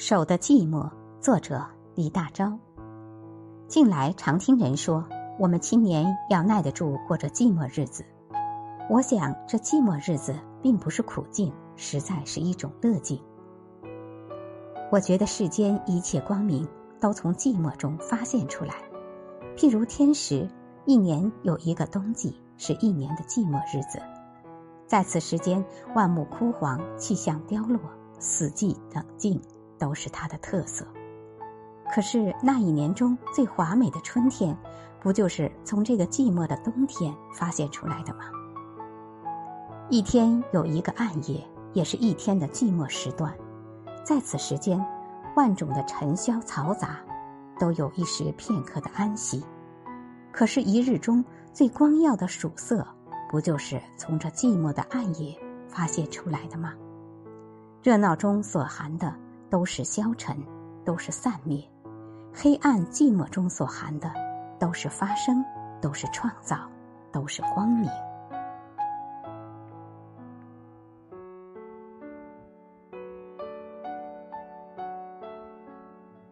守的寂寞，作者李大钊。近来常听人说，我们青年要耐得住过着寂寞日子。我想，这寂寞日子并不是苦境，实在是一种乐境。我觉得世间一切光明都从寂寞中发现出来。譬如天时，一年有一个冬季，是一年的寂寞日子。在此时间，万木枯黄，气象凋落，四季冷静。都是它的特色。可是那一年中最华美的春天，不就是从这个寂寞的冬天发现出来的吗？一天有一个暗夜，也是一天的寂寞时段。在此时间，万种的尘嚣嘈杂，都有一时片刻的安息。可是，一日中最光耀的曙色，不就是从这寂寞的暗夜发现出来的吗？热闹中所含的。都是消沉，都是散灭；黑暗寂寞中所含的，都是发生，都是创造，都是光明。